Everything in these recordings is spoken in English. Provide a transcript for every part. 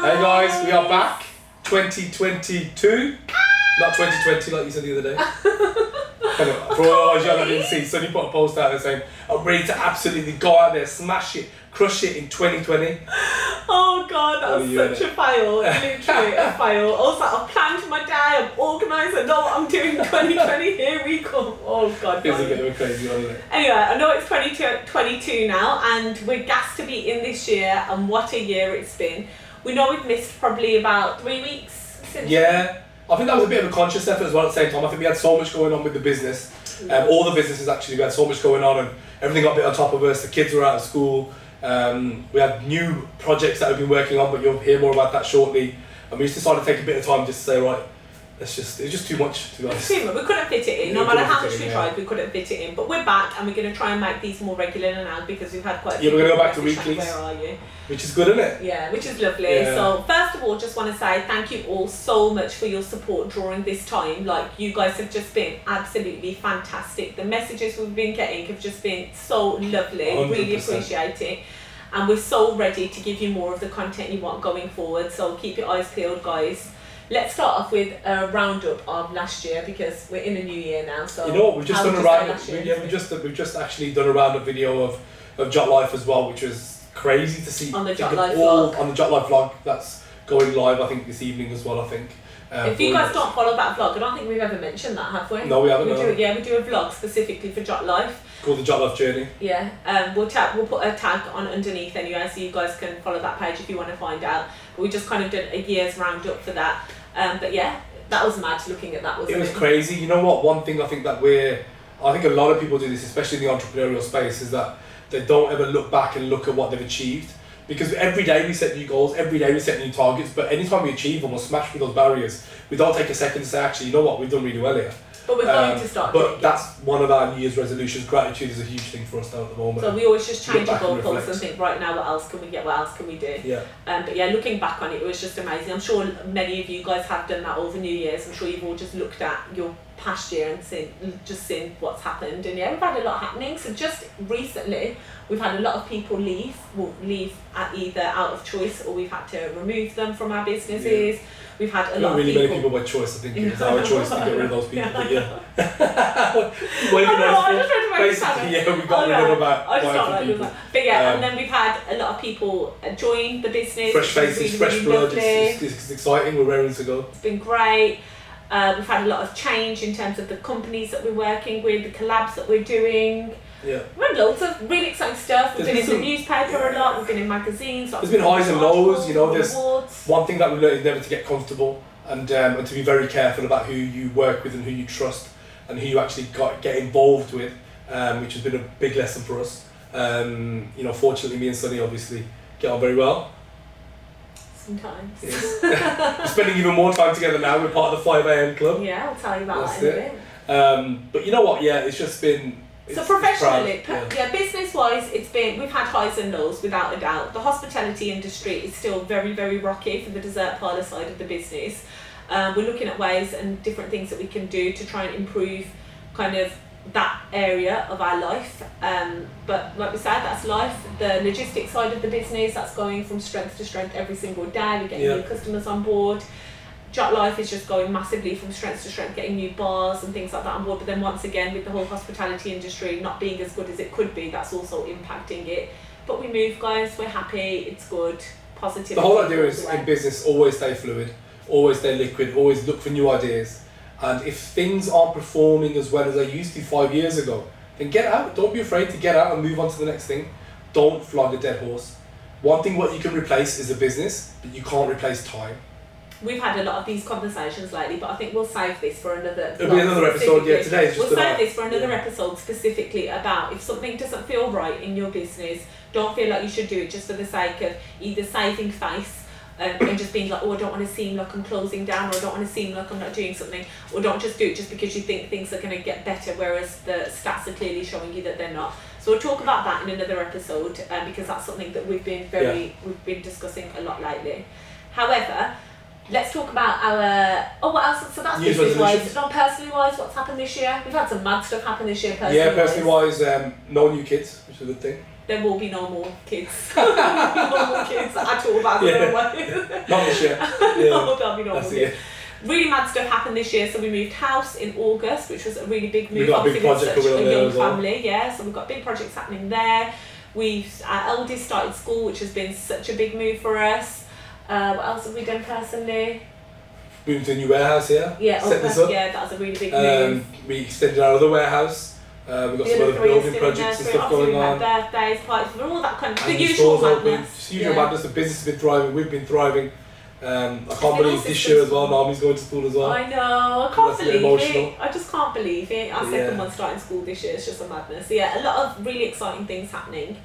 Hey guys, we are back. 2022. Not 2020 like you said the other day. For all those y'all that didn't see, Sunny put a post out there saying, I'm ready to absolutely go out there, smash it, crush it in 2020. Oh god, that was you such a fail. Literally a fail. Also, I've planned my day, I'm organised, I know what I'm doing 2020. Here we come. Oh god. It was a bit of a crazy one, isn't it? Anyway, I know it's 22, 22 now, and we're gassed to be in this year, and what a year it's been. We know we've missed probably about three weeks since. Yeah, I think that was a bit of a conscious effort as well at the same time. I think we had so much going on with the business. Um, all the businesses actually, we had so much going on and everything got a bit on top of us. The kids were out of school. Um, we had new projects that we've been working on, but you'll hear more about that shortly. And we just decided to take a bit of time just to say, right, let's just, it's just too much to be honest. Too much. We couldn't fit it in. No matter how much we tried, we couldn't fit it in. But we're back, and we're going to try and make these more regular now because we've had quite. A Yeah, we're gonna go back to saying. Where are you? Which is good, isn't it? Yeah, which is lovely. Yeah. So first of all, just want to say thank you all so much for your support during this time. Like you guys have just been absolutely fantastic. The messages we've been getting have just been so lovely. Really 100%. appreciate it. And we're so ready to give you more of the content you want going forward. So keep your eyes peeled, guys. Let's start off with a roundup of last year because we're in a new year now. So You know what? We've just done a you say round. We, yeah, we've just we've just actually done a roundup video of of Jatt Life as well, which was crazy to see. On the Jatt Life all, vlog. on the Jatt Life vlog that's going live. I think this evening as well. I think. Um, If you guys don't follow that vlog, I don't think we've ever mentioned that, have we? No, we haven't, We no. do, yeah, we do a vlog specifically for Jatt Life. called the Jatt Life Journey. Yeah, um, we'll tag, we'll put a tag on underneath anyway, so you guys can follow that page if you want to find out. But we just kind of did a year's roundup for that. Um, but yeah, that was mad looking at that, wasn't It it? was crazy. You know what? One thing I think that we're, I think a lot of people do this, especially in the entrepreneurial space, is that they don't ever look back and look at what they've achieved. Because every day we set new goals, every day we set new targets, but anytime we achieve them or smash through those barriers, we don't take a second to say, actually, you know what, we've done really well here. But we're going Um, to start doing But it. that's one of our New Year's resolutions. Gratitude is a huge thing for us now at the moment. So we always just change our and goalposts reflect. and think, right now, what else can we get? What else can we do? yeah. Um, but yeah, looking back on it, it was just amazing. I'm sure many of you guys have done that over New Year's. I'm sure you've all just looked at your past year and seen, just seen what's happened. And yeah, we've had a lot happening. So just recently, we've had a lot of people leave. Well, leave at either out of choice or we've had to remove them from our businesses. We've had a Not lot really of people. many people by choice, I think it was our choice to get rid of those people. But yeah. I Waving know, I just tried to make it Basically, yeah, we got I rid of about I like people. that. But yeah, Um, and then we've had a lot of people uh, join the business. fresh faces, really, fresh really blood. It's, it's, it's exciting. We're raring to go. It's been great. Uh, we've had a lot of change in terms of the companies that we're working with, the collabs that we're doing. Yeah. We've had loads of really exciting stuff. We've There's been in the newspaper a lot. We've been in magazines. lots There's been highs and lows, you know, there's- awards. One thing that we've learned is never to get comfortable and um, and to be very careful about who you work with and who you trust and who you actually got get involved with, um, which has been a big lesson for us. Um, you know, fortunately, me and Sunny obviously get on very well. Sometimes. Yes. Spending even more time together now. We're part of the 5 a.m. club. Yeah, I'll tell you about That's that in a bit. Um, but you know what? Yeah, it's just been. It's, So professionally, yeah. yeah, business wise, it's been we've had highs and lows without a doubt. The hospitality industry is still very very rocky for the dessert parlour side of the business. Um, we're looking at ways and different things that we can do to try and improve kind of that area of our life. Um, but like we said, that's life. The logistics side of the business, that's going from strength to strength every single day. We're getting Yeah. new customers on board. Jatt Life is just going massively from strength to strength, getting new bars and things like that on board. But then once again, with the whole hospitality industry not being as good as it could be, that's also impacting it. But we move, guys. We're happy. It's good. Positive. The whole idea is in business always stay fluid, always stay liquid, always look for new ideas. And if things aren't performing as well as they used to five years ago, then get out. Don't be afraid to get out and move on to the next thing. Don't flog a dead horse. One thing what you can replace is a business, but you can't replace time. We've had a lot of these conversations lately, but I think we'll save this for another. It'll be another episode, yeah, today is just We'll about- save this for another yeah. episode specifically about if something doesn't feel right in your business, don't feel like you should do it just for the sake of either saving face um, and just being like, oh, I don't want to seem like I'm closing down, or I don't want to seem like I'm not doing something, or don't just do it just because you think things are going to get better, whereas the stats are clearly showing you that they're not. So we'll talk about that in another episode um, because that's something that we've been very we've been discussing a lot lately. However, let's talk about our oh what else? So that's business wise. Not personally wise. What's happened this year? We've had some mad stuff happen this year. Personally yeah, personally wise, um, no new kids, which is a good thing. There will be no more kids. there will be no more kids at all, by the Yeah. way. Not this year. no, Yeah. there'll be no more kids. Really mad stuff happened this year. So we moved house in August, which was a really big move. We got a big project such a young well. family, yeah. So we've got big projects happening there. We've our eldest started school, which has been such a big move for us. Uh, what else have we done personally? Moving to a new warehouse here. Yeah, Set oh, this up. yeah, that was a really big move. Um, we extended our other warehouse. Uh, we've got The some other other three are building projects and stuff going on. birthdays, parties, we're all that kind of the And usual stores open. madness. It's usual Yeah. madness. The business has been thriving. We've been thriving. Um, I can't believe this year as well. Nami's going to school as well. I know, I can't believe emotional. it. I just can't believe it. Our Yeah. second one starting school this year is just a madness. So yeah, a lot of really exciting things happening.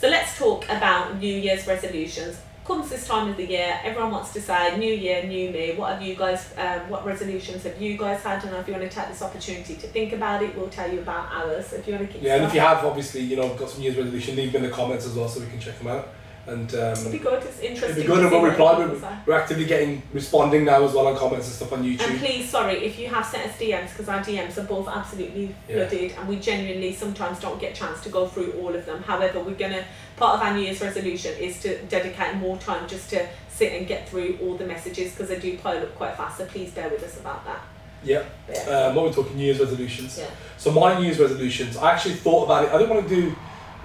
So let's talk about New Year's resolutions. Comes this time of the year, everyone wants to say New Year, New Me. What have you guys? Um, what resolutions have you guys had? And if you want to take this opportunity to think about it, we'll tell you about ours. If you want to keep Yeah, and if you have obviously, you know, got some news resolution, leave them in the comments as well so we can check them out. And it'd be um, good. It's interesting. it'd be good and we'll reply. We're, we're actively getting responding now as well on comments and stuff on YouTube. And please, sorry, if you have sent us DMs, because our DMs are both absolutely Yeah. flooded, and we genuinely sometimes don't get a chance to go through all of them. However, we're gonna part of our New Year's resolution is to dedicate more time just to sit and get through all the messages because they do pile up quite fast. So please bear with us about that. Yeah. Yeah. Um, what we're talking New Year's resolutions. Yeah. So my New Year's resolutions, I actually thought about it. I didn't want to do,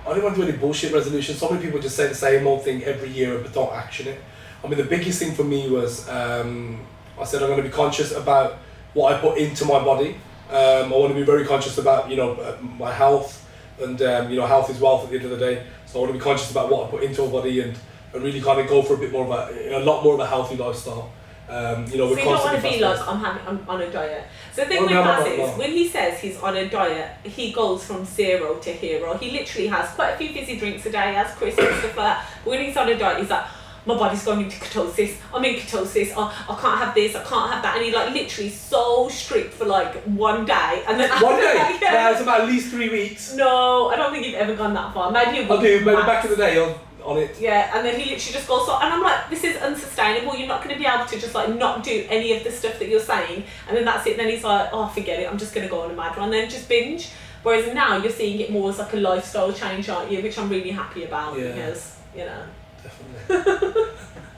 I didn't want to do any bullshit resolutions. So many people just say the same old thing every year but don't action it. I mean, the biggest thing for me was um, I said I'm going to be conscious about what I put into my body. Um, I want to be very conscious about you know uh, my health and um, you know health is wealth at the end of the day. So I want to be conscious about what I put into my body and, and really kind of go for a bit more of a, a lot more of a healthy lifestyle. Um, you know, So you don't want to be like. I'm having I'm on a diet. So the thing Oh, with no, no, Baz no, is when he says he's on a diet, he goes from zero to hero. He literally has quite a few fizzy drinks a day, as Chris and stuff like that. But when he's on a diet, he's like, my body's going into ketosis. I'm in ketosis. Oh, I can't have this. I can't have that. And he like literally so strict for like one day, and then One day? yeah. It's about at least three weeks. No, I don't think you've ever gone that far. Maybe Okay, maybe back in the day on, on it. Yeah, and then he literally just goes so, and I'm like, this is unsustainable. You're not going to be able to just like not do any of the stuff that you're saying, and then that's it. And then he's like, oh, forget it. I'm just going to go on a mad one, and then just binge. Whereas now you're seeing it more as like a lifestyle change, aren't you? Which I'm really happy about Yeah. because you know, Definitely.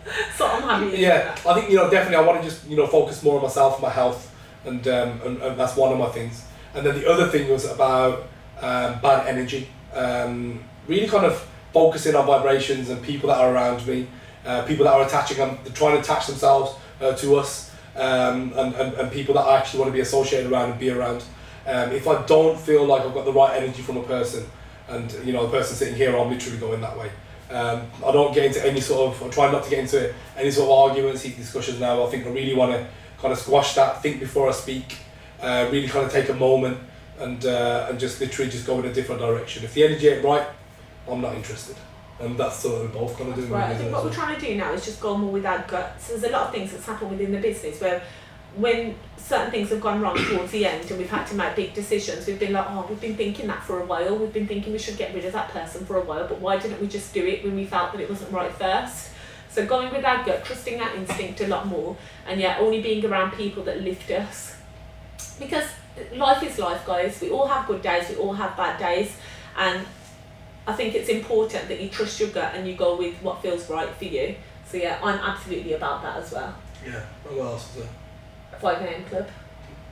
so I'm happy. Yeah, I think you know definitely. I want to just you know focus more on myself, my health, and um, and, and that's one of my things. And then the other thing was about um, bad energy. Um, really kind of focusing on vibrations and people that are around me, uh, people that are attaching, um, trying to attach themselves uh, to us, um, and, and, and people that I actually want to be associated around and be around. Um, if I don't feel like I've got the right energy from a person, and you know the person sitting here, I'm literally going that way. Um, I don't get into any sort of, I try not to get into any sort of arguments, heat discussions now. I think I really want to kind of squash that, think before I speak, uh, really kind of take a moment and uh, and just literally just go in a different direction. If the energy ain't right, I'm not interested. And that's of we're both kind of doing. Right, I think what we're trying to do now is just go more with our guts. There's a lot of things that's happened within the business where when certain things have gone wrong towards the end and we've had to make big decisions, we've been like, oh, we've been thinking that for a while. We've been thinking we should get rid of that person for a while, but why didn't we just do it when we felt that it wasn't right first? So going with our gut, trusting that instinct a lot more, and yeah, only being around people that lift us. Because life is life, guys. We all have good days, we all have bad days, and I think it's important that you trust your gut and you go with what feels right for you. So yeah, I'm absolutely about that as well. Yeah. What else is there? Five AM club.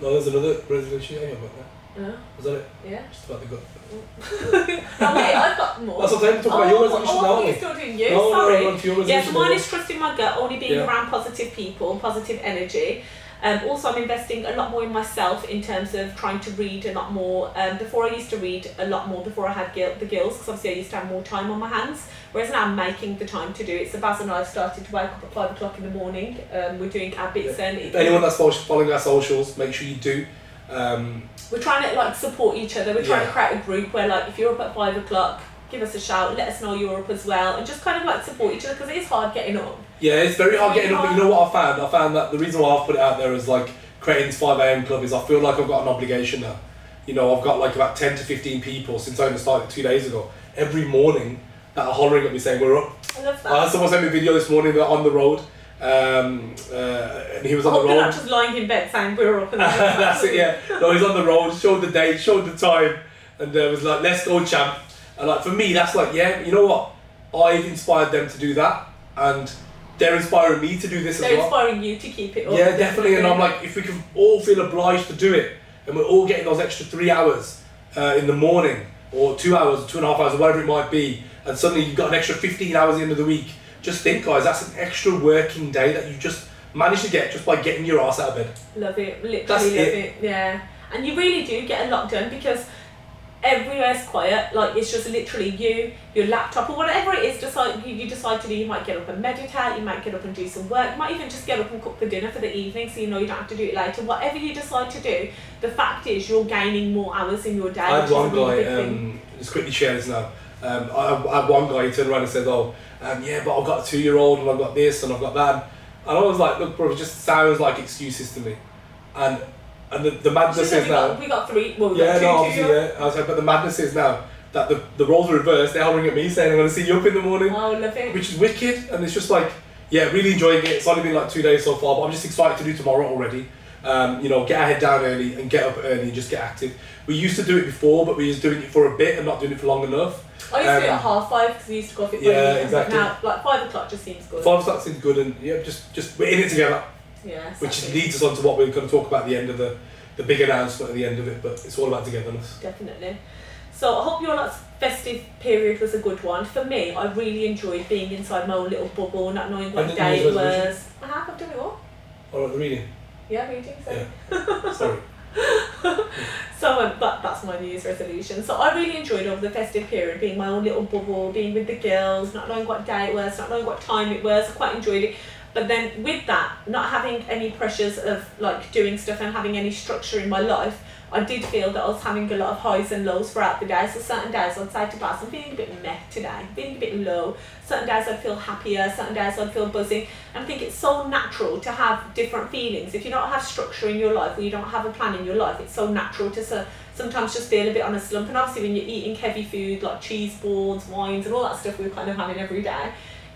No, there's another resolution. Yeah, about that. Yeah. Was that it? Yeah. Just about the gut. Oh wait, I've got more. That's what I'm saying. Talk about your oh, resolution oh, now. I thought aren't you we? were still doing you. No, Sorry. no, no, your Yeah, so mine is trusting my gut, only being Yeah. around positive people, and positive energy. Um, also, I'm investing a lot more in myself in terms of trying to read a lot more. Um, before I used to read a lot more before I had gil- the gills, because obviously I used to have more time on my hands. Whereas now I'm making the time to do it. So Baz and I have started to wake up at five o'clock in the morning. Um, we're doing our bits Yeah. and If anyone that's following our socials, make sure you do. Um, we're trying to like support each other. We're trying Yeah. to create a group where like if you're up at five o'clock, give us a shout. Let us know you're up as well, and just kind of like support each other because it is hard getting up. Yeah, it's very hard getting up, but you know what I found? I found that the reason why I've put it out there is like creating this 5am club is I feel like I've got an obligation now. You know, I've got like about 10 to 15 people since I only started two days ago. Every morning that are hollering at me saying we're up. I love that. Uh, someone sent me a video this morning, they're on the road. Um, uh, and he was on hope the road. not just lying in bed saying we're up and That's it, yeah. No, he's on the road, showed the date, showed the time, and uh, was like, let's go, champ. And like for me, that's like yeah, you know what? I've inspired them to do that, and they're inspiring me to do this They're as well. They're inspiring you to keep it up. Yeah, definitely. And I'm like, if we can all feel obliged to do it, and we're all getting those extra three hours uh, in the morning, or two hours, or two and a half hours, or whatever it might be, and suddenly you've got an extra 15 hours at the end of the week. Just think, guys, that's an extra working day that you just managed to get just by getting your ass out of bed. Love it, literally That's love it. it. Yeah, and you really do get a lot done because everywhere's quiet. Like it's just literally you, your laptop, or whatever it is. Just like you, you decide to do. You might get up and meditate. You might get up and do some work. You might even just get up and cook the dinner for the evening, so you know you don't have to do it later. Whatever you decide to do, the fact is you're gaining more hours in your day. I had one guy, um, just quickly share this now. Um, I, I had one guy, he turned around and said, Oh, um, yeah, but I've got a two year old and I've got this and I've got that. And I was like, Look, bro, it just sounds like excuses to me. And and the, the madness is we, now. got, we got three. Well, we Yeah, got two, no, two obviously, yeah. I was like, but the madness is now that the, the roles are reversed. They're hovering at me saying, I'm going to see you up in the morning, Oh, which is wicked. And it's just like, yeah, really enjoying it. It's only been like two days so far, but I'm just excited to do tomorrow already. Um, you know, get our head down early and get up early and just get active. We used to do it before, but we was doing it for a bit and not doing it for long enough. I used to do it um, at half five because we used to go fit Yeah, exactly. Now, like five o'clock just seems good. Five o'clock seems good, and yeah, just just we're in it together, Which leads us on to what we're going to talk about at the end of the the big announcement at the end of it. But it's all about togetherness. Definitely. So I hope your festive period was a good one. For me, I really enjoyed being inside my own little bubble, not knowing what day it was. I have, I've done it all. All right, the reading. Yeah, reading. So, Yeah. Sorry. so um, that, that's my New Year's resolution. So I really enjoyed over the festive period being my own little bubble, being with the girls, not knowing what day it was, not knowing what time it was. I quite enjoyed it. But then with that, not having any pressures of like doing stuff and having any structure in my life, I did feel that I was having a lot of highs and lows throughout the day. So certain days I'd say to Baz, I'm feeling a bit meh today, feeling a bit low. Certain days I'd feel happier, certain days I'd feel buzzing. And I think it's so natural to have different feelings. If you don't have structure in your life or you don't have a plan in your life, it's so natural to so, sometimes just feel a bit on a slump. And obviously when you're eating heavy food like cheese boards, wines and all that stuff we're kind of having every day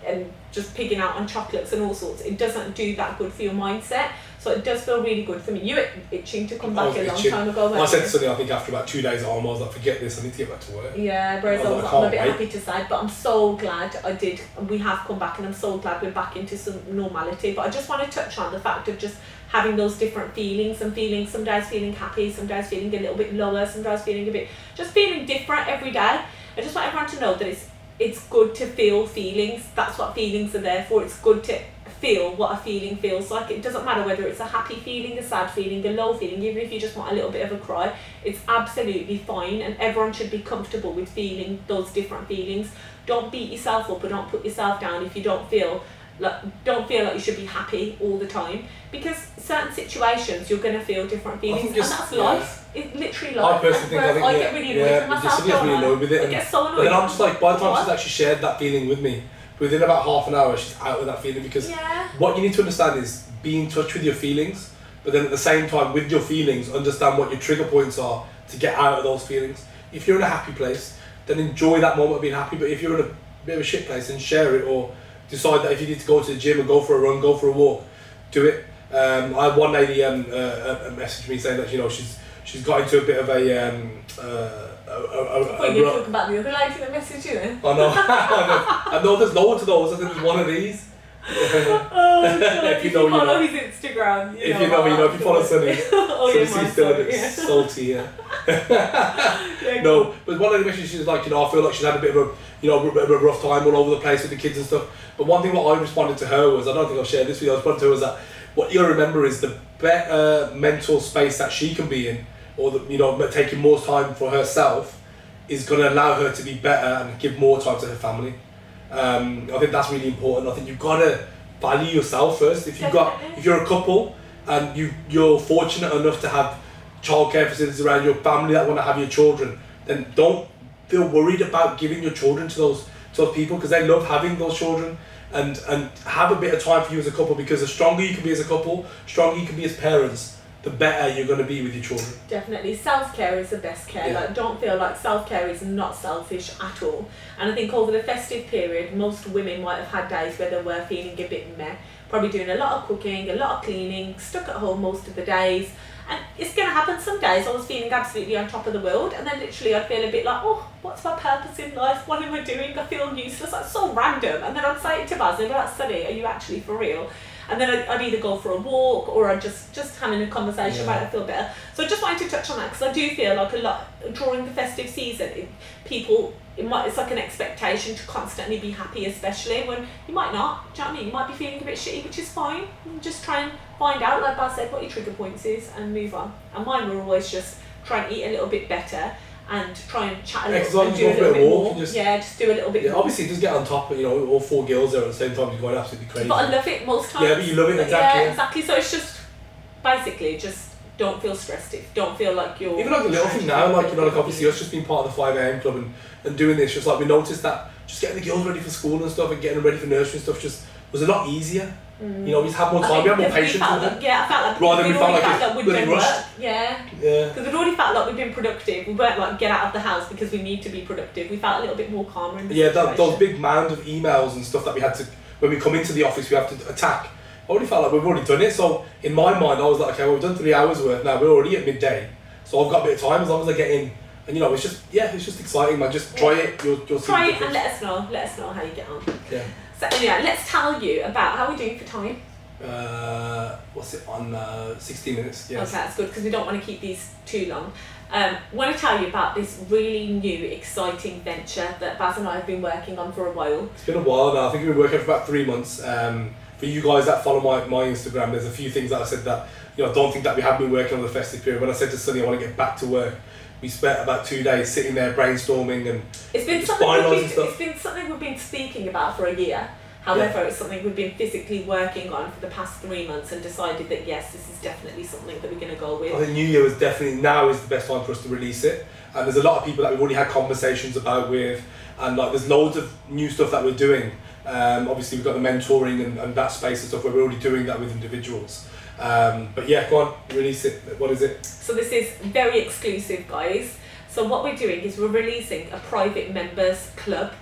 and just pigging out on chocolates and all sorts, it doesn't do that good for your mindset. So it does feel really good for me. You were itching to come back a long itching. time ago. Well, I said Sunny, I think after about two days at home, I was like, forget this, I need to get back to work. Yeah, whereas I I was was, like, I'm a bit can't happy to say, but I'm so glad I did. We have come back, and I'm so glad we're back into some normality. But I just want to touch on the fact of just having those different feelings and feeling some days feeling happy, some days feeling a little bit lower, some days feeling a bit just feeling different every day. I just want everyone to know that it's it's good to feel feelings. That's what feelings are there for. It's good to feel what a feeling feels like. It doesn't matter whether it's a happy feeling, a sad feeling, a low feeling, even if you just want a little bit of a cry, it's absolutely fine and everyone should be comfortable with feeling those different feelings. Don't beat yourself up or don't put yourself down if you don't feel like don't feel like you should be happy all the time because certain situations you're gonna feel different feelings just- and that's yeah. life. It's literally life. I personally think I think I yeah, get really annoyed yeah, with myself. Gets really annoyed with it. I and- get so annoyed. But then I'm just like, by the time What? she's actually shared that feeling with me, within about half an hour, she's out of that feeling because Yeah. what you need to understand is be in touch with your feelings, but then at the same time, with your feelings, understand what your trigger points are to get out of those feelings. If you're in a happy place, then enjoy that moment of being happy. But if you're in a bit of a shit place, then share it or decide that if you need to go to the gym and go for a run, go for a walk, do it. Um, I had one lady um, uh, uh, message me saying that you know she's she's got into a bit of a um, uh, a, a, a, When you rut- talk about the other lady that messaged you then. I know. I know there's loads of those. I think there's one of these. Oh, If you know, you follow know. his Instagram, you if know you know, you know. If you follow Sunny, oh, so yeah, my is still a bit yeah. salty. Yeah. No, but one of the message she's like, you know, I feel like she's had a bit of a, you know, a bit of a rough time all over the place with the kids and stuff. But one thing what I responded to her was, I don't think I've shared this with you. I responded to her was that what you got to remember is the better mental space that she can be in, or the, you know, taking more time for herself, is going to allow her to be better and give more time to her family. Um, I think that's really important. I think you've got to value yourself first. If you've got, if you're a couple and you you're fortunate enough to have childcare facilities around your family that want to have your children, then don't feel worried about giving your children to those to those people because they love having those children and and have a bit of time for you as a couple because the stronger you can be as a couple, stronger you can be as parents, the better you're going to be with your children. Definitely, self care is the best care. Yeah. Like, don't feel like self care is not selfish at all. And I think over the festive period, most women might have had days where they were feeling a bit meh, probably doing a lot of cooking, a lot of cleaning, stuck at home most of the days. And it's going to happen some days. I was feeling absolutely on top of the world, and then literally I'd feel a bit like, oh, what's my purpose in life? What am I doing? I feel useless. That's so random. And then I'd say it to Baz, and be like, Sunny, are you actually for real? And then I'd, I'd either go for a walk or I'd just just having a conversation Yeah. about it, feel better. So I just wanted to touch on that because I do feel like a lot during the festive season, it, people it might it's like an expectation to constantly be happy, especially when you might not. Do you know what I mean? You might be feeling a bit shitty, which is fine. Just try and find out, like I said, what your trigger points is and move on. And mine were always just try and eat a little bit better and try and chat a Yeah, and do a long as you little go for a bit walk, more. just- yeah, just do a little bit Yeah, more. obviously just get on top, but you know, all four girls there at the same time, you're going absolutely crazy. But I love it most times. Yeah, but you love it, exactly, Yeah, exactly. So it's just basically just don't feel stressed. If don't feel like you're Even like the little thing now, like you know, like obviously us just being part of the five AM club and, and doing this, just like we noticed that just getting the girls ready for school and stuff and getting them ready for nursery and stuff just was a lot easier. You know, we just had more time, we had more patience felt with like- it. Yeah, I felt like Rather than we'd we felt like felt we'd bloody done rushed. work. Yeah. Yeah. Because we'd already felt like we'd been productive. We weren't like get out of the house because we need to be productive. We felt a little bit more calmer in the Yeah, that, those big mound of emails and stuff that we had to, when we come into the office, we have to attack. I already felt like we've already done it. So in my mind, I was like, okay, well, we've done three hours worth now. We're already at midday, so I've got a bit of time as long as I get in. And you know, it's just yeah, it's just exciting, man. Just try it. You'll you'll see. Try it and let us know. Let us know how you get on. Yeah. So anyway, let's tell you about how we're doing for time. Uh, what's it on? Uh, 60 minutes. Yes. Okay, that's good because we don't want to keep these too long. Um, want to tell you about this really new, exciting venture that Baz and I have been working on for a while. It's been a while now. I think we've been working for about three months. Um, for you guys that follow my, my Instagram, there's a few things that I said that you know I don't think that we have been working on the festive period. When I said to Sunny I want to get back to work, we spent about two days sitting there brainstorming and It's been something we've been, it's been something we've been speaking about for a year. However, it's something we've been physically working on for the past three months and decided that yes, this is definitely something that we're going to go with. I think New Year is definitely now is the best time for us to release it. And there's a lot of people that we've already had conversations about with, and like there's loads of new stuff that we're doing. Um, obviously, we've got the mentoring and, and that space and stuff where we're already doing that with individuals. Um, but yeah, go on, release it. What is it? So this is very exclusive, guys. So what we're doing is we're releasing a private members club,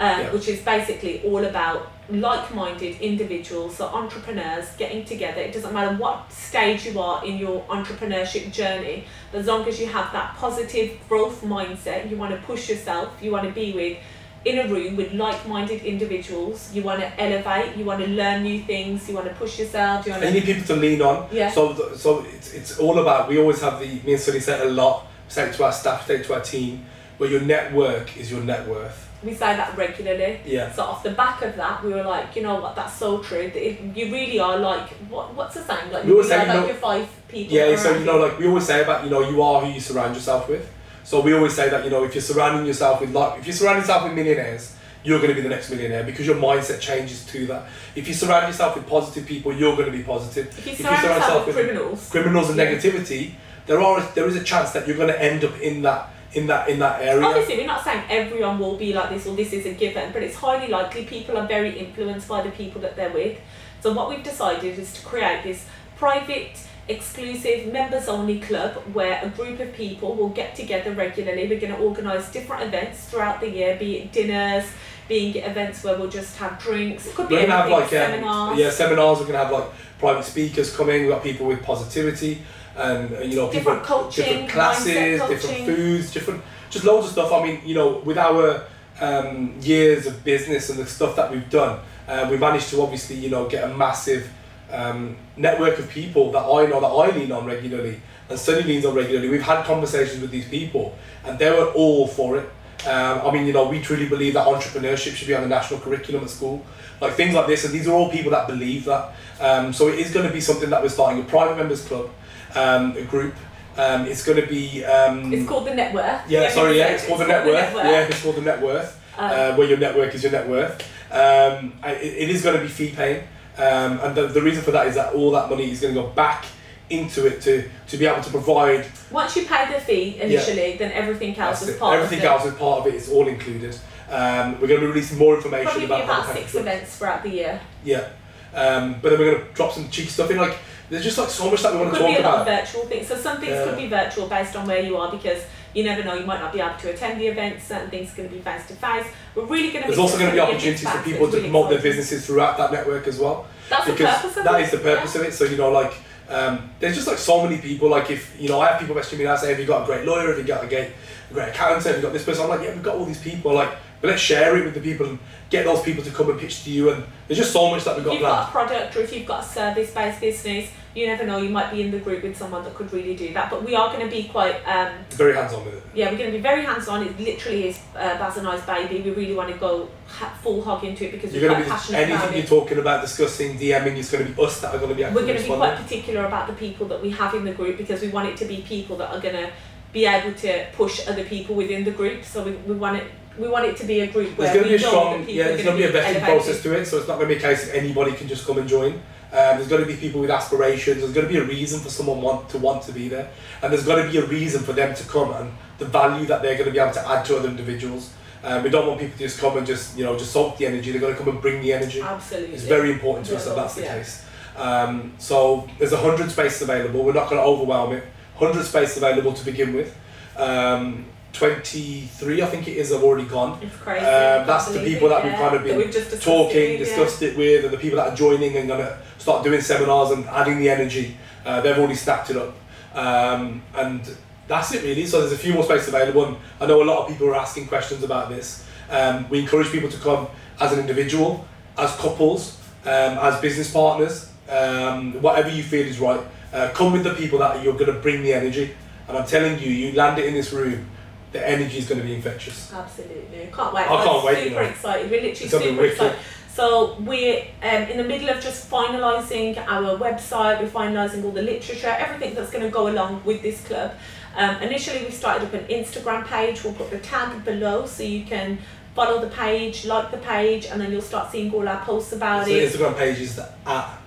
um, Yeah. which is basically all about like-minded individuals, so entrepreneurs getting together. It doesn't matter what stage you are in your entrepreneurship journey, as long as you have that positive growth mindset, you want to push yourself, you want to be with in a room with like-minded individuals, you want to elevate, you want to learn new things, you want to push yourself, you want you to need people to lean on. Yeah. So, so it's, it's all about. We always have the. Me and Sunny say a lot. Say it to our staff. Say it to our team. Where your network is your net worth. we say that regularly. Yeah. So off the back of that, we were like, you know what, that's so true. That it, you really are like, what, what's the saying? Like, We you always really say, are you like know- your five people. Yeah, so you know, like we always say about you know, you are who you surround yourself with. So we always say that you know, if you're surrounding yourself with like, if you're surrounding yourself with millionaires, you're going to be the next millionaire because your mindset changes to that. If you surround yourself with positive people, you're going to be positive. If you if you surround surround yourself with criminals, Criminals and Yeah. negativity, there are there is a chance that you're going to end up in that in that in that area. obviously we're not saying everyone will be like this or this is a given, but it's highly likely people are very influenced by the people that they're with. So what we've decided is to create this private, exclusive, members only club where a group of people will get together regularly. We're going to organise different events throughout the year, be it dinners, being events where we'll just have drinks. It could be We're gonna have like um, seminars. yeah seminars. We're gonna have like private speakers coming. We've got people with positivity and uh, you know Different people, coaching, different classes, different foods, different just loads of stuff. I mean, you know, with our um, years of business and the stuff that we've done, uh, we managed to obviously you know get a massive um, network of people that I know that I lean on regularly and Sunny leans on regularly. We've had conversations with these people and they were all for it. Um, I mean, you know, we truly believe that entrepreneurship should be on the national curriculum at school, like things like this. And these are all people that believe that. Um, so it is going to be something that we're starting a private members club, um, a group. Um, it's going to be. Um, It's called the net worth. yeah, sorry, yeah, it's called the net worth. Net worth. Yeah, it's called the net worth. Um, uh, where your network is your net worth. Um, it, it is going to be fee paying, um, and the, the reason for that is that all that money is going to go back into it to, to be able to provide Once you pay the fee initially, then everything else is it. part everything of it. else is part of it. It's all included. Um, we're going to be releasing more information Probably about about the six events throughout the year. Yeah, um, but then we're going to drop some cheeky stuff in. Like there's just like so much that we want to talk about. could be a lot about. of virtual things. So some things Yeah. could be virtual based on where you are because you never know, you might not be able to attend the event, certain things are going to be face to face. We're really going to be There's also going to be opportunities for people to really promote their businesses throughout that network as well. That's the because purpose of that is the purpose of it. So you know, like Um, there's just like so many people. Like if you know, I have people messaging me now saying, "Have you got a great lawyer? Have you got a great, a great accountant? Have you got this person?" I'm like, "Yeah, we've got all these people." Like, but let's share it with the people and get those people to come and pitch to you. And there's just so much that we've If got you've planned. got a product or if you've got a service based business, you never know, you might be in the group with someone that could really do that. But we are going to be quite, um, Very hands on with it. yeah, we're going to be very hands on. It literally is uh, Baz and I's baby. We really want to go ha- full hog into it because You're we're going to be passionate about anything you're talking about, discussing, DMing. It's going to be us that are going to be We're going to be quite particular about the people that we have in the group because we want it to be people that are going to be able to push other people within the group. So we, we want it. We want it to be a group where There's going to be a strong, yeah. There's going to be a vetting process to it, so it's not going to be a case of anybody can just come and join. Um, there's going to be people with aspirations. There's going to be a reason for someone want to want to be there, and there's going to be a reason for them to come and the value that they're going to be able to add to other individuals. Um, we don't want people to just come and just you know just soak the energy. They're going to come and bring the energy. Absolutely. It's very important to us that that's the yeah. case. Um, so there's a hundred spaces available. We're not going to overwhelm it. Hundred spaces available to begin with. Um, Twenty-three, I think it is, have already gone. It's crazy. Um, that's the people that we've yeah, kind of been discussed talking, it, yeah. discussed it with, and the people that are joining and going to start doing seminars and adding the energy. Uh, they've already stacked it up, um, and that's it really. So there's a few more spaces available. And I know a lot of people are asking questions about this. Um, we encourage people to come as an individual, as couples, um, as business partners, um, whatever you feel is right. Uh, come with the people that you're going to bring the energy. And I'm telling you, you land it in this room, the energy is going to be infectious. Absolutely, I can't wait. I can't I'm wait, you Super know. excited. We're literally super wicked. excited. So we're um, in the middle of just finalising our website. We're finalising all the literature, everything that's going to go along with this club. Um, initially, we started up an Instagram page. We'll put the tag below so you can follow the page, like the page, and then you'll start seeing all our posts about it. The. Instagram page is the, at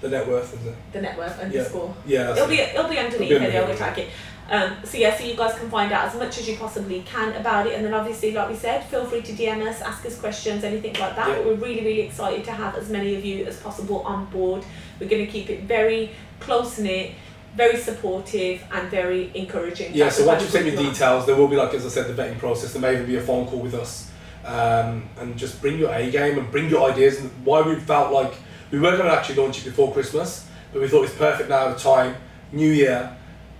the net worth, is it? The network underscore. Yeah, that's It'll it. be it'll be underneath It'll be it. They'll track it. Um, so yeah, so you guys can find out as much as you possibly can about it, and then obviously, like we said, feel free to DM us, ask us questions, anything like that. But we're really, really excited to have as many of you as possible on board. We're going to keep it very close knit, very supportive, and very encouraging. Yeah, That's so once you send your details, there will be, like as I said, the vetting process. There may even be a phone call with us. Um, and just bring your A game and bring your ideas. And why we felt like we weren't going to actually launch it before Christmas, but we thought it's perfect now, the time, new year,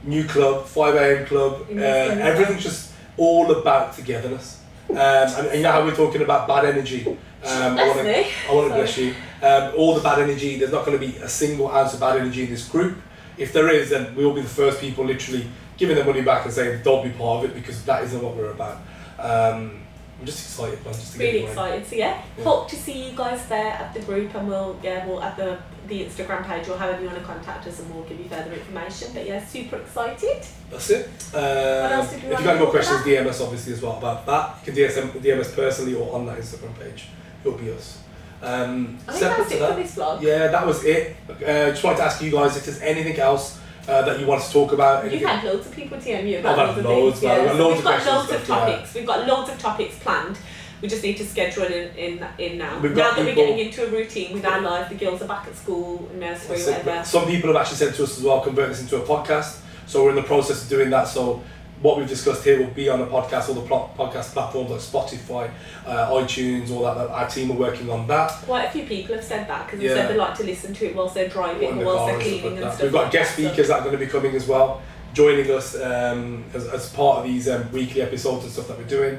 new club, 5 a.m. club. Uh, everything's just all about togetherness. Um, and, and you know how we're talking about bad energy. Um, I Bless wanna- I want to bless you. Um, all the bad energy, there's not going to be a single ounce of bad energy in this group. If there is, then we will be the first people literally giving their money back and saying, don't be part of it because that isn't what we're about. Um, I'm just excited, man. Just Really get it going. excited. So yeah, Yeah. hope to see you guys there at the group, and we'll yeah we'll at the the Instagram page or however you want to contact us, and we'll give you further information. But yeah, super excited. That's it. Um, if you you've got any more questions? DM us obviously as well about that. You can DM, DM us personally or on that Instagram page. It'll be us. Um, I think that's it that, for this vlog. Yeah, that was it. Uh, just wanted to ask you guys if there's anything else uh, that you want to talk about. You've had loads of people DM you about I've had loads things. Yeah. We've got So loads we've of got loads of topics. We've got loads of topics planned. We just need to schedule it in in, in now. We've now that we're getting into a routine with our life, the girls are back at school, nursery, whatever. Some people have actually said to us as well, convert this into a podcast. So we're in the process of doing that. So what we've discussed here will be on a podcast, all the pl- podcast platforms like Spotify, uh, iTunes, all that, that. Our team are working on that. Quite a few people have said that because Yeah. they said they like to listen to it whilst they're driving or the whilst they're and stuff cleaning and stuff. We've got like guest that, so- speakers that are going to be coming as well, joining us um, as, as part of these um, weekly episodes and stuff that we're doing.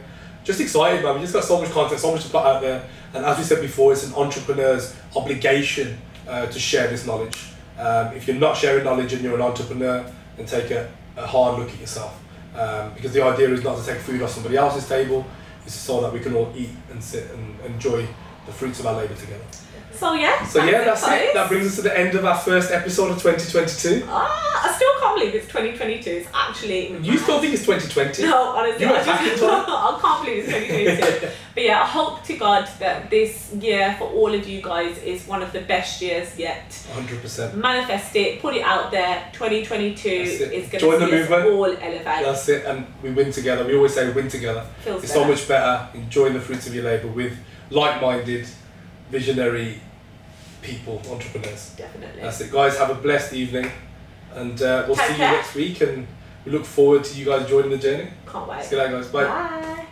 Just excited, man. We just got so much content, so much to put out there. And as we said before, it's an entrepreneur's obligation uh, to share this knowledge. Um, if you're not sharing knowledge and you're an entrepreneur, then take a, a hard look at yourself. Um, because the idea is not to take food off somebody else's table, it's so that we can all eat and sit and enjoy the fruits of our labour together. So yeah. So yeah, that's it. That brings us to the end of our first episode of 2022. Ah, I still can't believe it's 2022. It's actually. You still think it's 2020? No, honestly, I, just, I can't believe it's 2022. but yeah, I hope to God that this year for all of you guys is one of the best years yet. 100%. Manifest it, put it out there. 2022 is going Join to see us all elevate. That's it, and we win together. We always say we win together. Feels It's better. so much better enjoying the fruits of your labour with like minded, visionary people, entrepreneurs. Definitely. That's it, guys. Have a blessed evening, and uh, we'll Take see you next week. And we look forward to you guys joining the journey. Can't wait. See you later, guys. Bye. Bye.